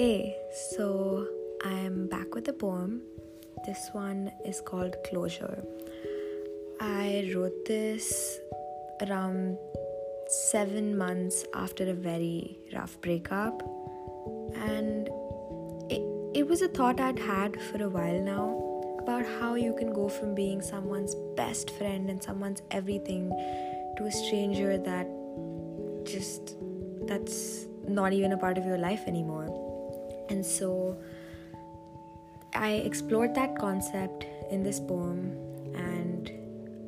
Hey, so I'm back with a poem. This one is called Closure. I wrote this around seven months after a very rough breakup, and it, it was a thought I'd had for a while now about how you can go from being someone's best friend and someone's everything to a stranger that just that's not even a part of your life anymore. And so I explored that concept in this poem, and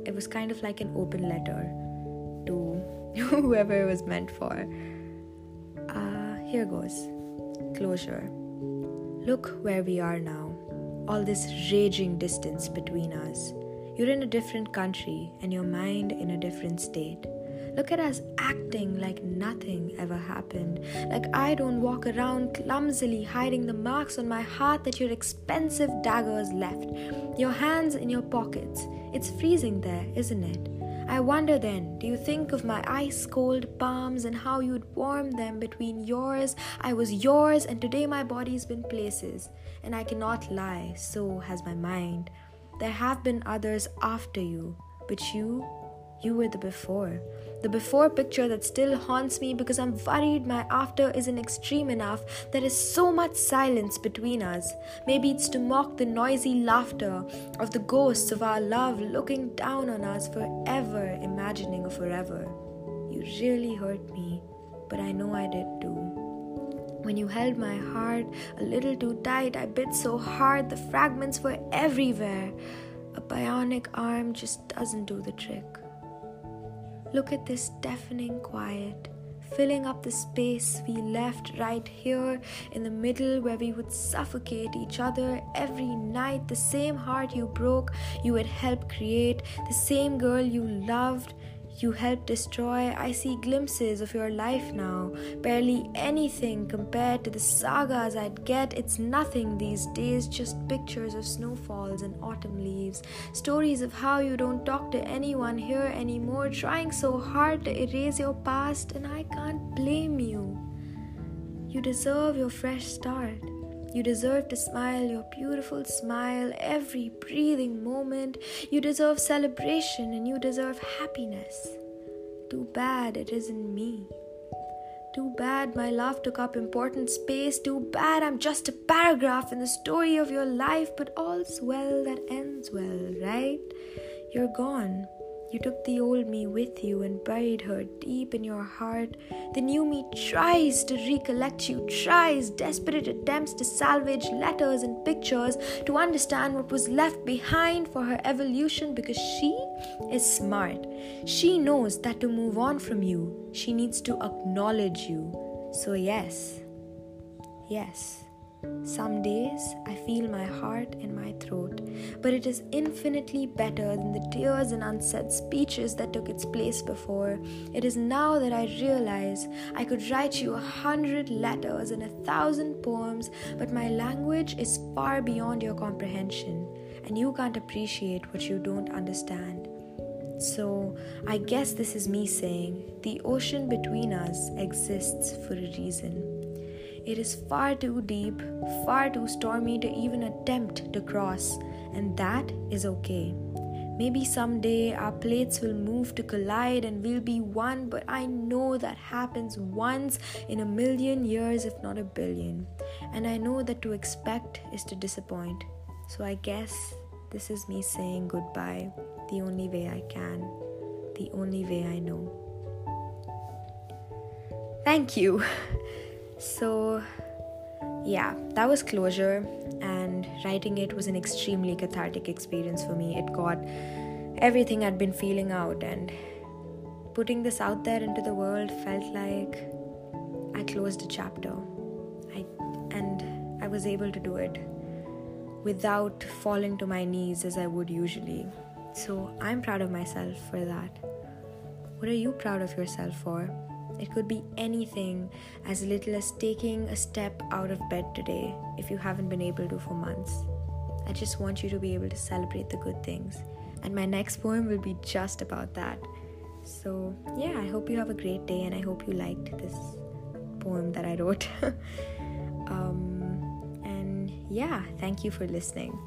it was kind of like an open letter to whoever it was meant for. Uh, here goes closure. Look where we are now, all this raging distance between us. You're in a different country and your mind in a different state. Look at us acting like nothing ever happened. Like I don't walk around clumsily hiding the marks on my heart that your expensive daggers left. Your hands in your pockets. It's freezing there, isn't it? I wonder then, do you think of my ice cold palms and how you'd warm them between yours? I was yours, and today my body's been places, and I cannot lie, so has my mind. There have been others after you, but you, you were the before. The before picture that still haunts me because I'm worried my after isn't extreme enough. There is so much silence between us. Maybe it's to mock the noisy laughter of the ghosts of our love looking down on us forever, imagining a forever. You really hurt me, but I know I did too. When you held my heart a little too tight, I bit so hard the fragments were everywhere. A bionic arm just doesn't do the trick. Look at this deafening quiet, filling up the space we left right here in the middle where we would suffocate each other every night. The same heart you broke, you would help create, the same girl you loved, you helped destroy. I see glimpses of your life now. Barely anything compared to the sagas I'd get. It's nothing these days, just pictures of snowfalls and autumn leaves. Stories of how you don't talk to anyone here anymore, trying so hard to erase your past, and I can't blame you. You deserve your fresh start. You deserve to smile your beautiful smile every breathing moment. You deserve celebration and you deserve happiness. Too bad it isn't me. Too bad my love took up important space. Too bad I'm just a paragraph in the story of your life, but all's well that ends well, right? You're gone. You took the old me with you and buried her deep in your heart. The new me tries to recollect you, tries desperate attempts to salvage letters and pictures to understand what was left behind for her evolution because she is smart. She knows that to move on from you, she needs to acknowledge you. So, yes, yes. Some days I feel my heart in my throat, but it is infinitely better than the tears and unsaid speeches that took its place before. It is now that I realize I could write you a hundred letters and a thousand poems, but my language is far beyond your comprehension, and you can't appreciate what you don't understand. So, I guess this is me saying the ocean between us exists for a reason. It is far too deep, far too stormy to even attempt to cross, and that is okay. Maybe someday our plates will move to collide and we'll be one, but I know that happens once in a million years, if not a billion. And I know that to expect is to disappoint. So I guess this is me saying goodbye the only way I can, the only way I know. Thank you. So, yeah, that was closure, and writing it was an extremely cathartic experience for me. It got everything I'd been feeling out, and putting this out there into the world felt like I closed a chapter. I, and I was able to do it without falling to my knees as I would usually. So I'm proud of myself for that. What are you proud of yourself for? It could be anything as little as taking a step out of bed today if you haven't been able to for months. I just want you to be able to celebrate the good things. And my next poem will be just about that. So, yeah, I hope you have a great day and I hope you liked this poem that I wrote. um, and yeah, thank you for listening.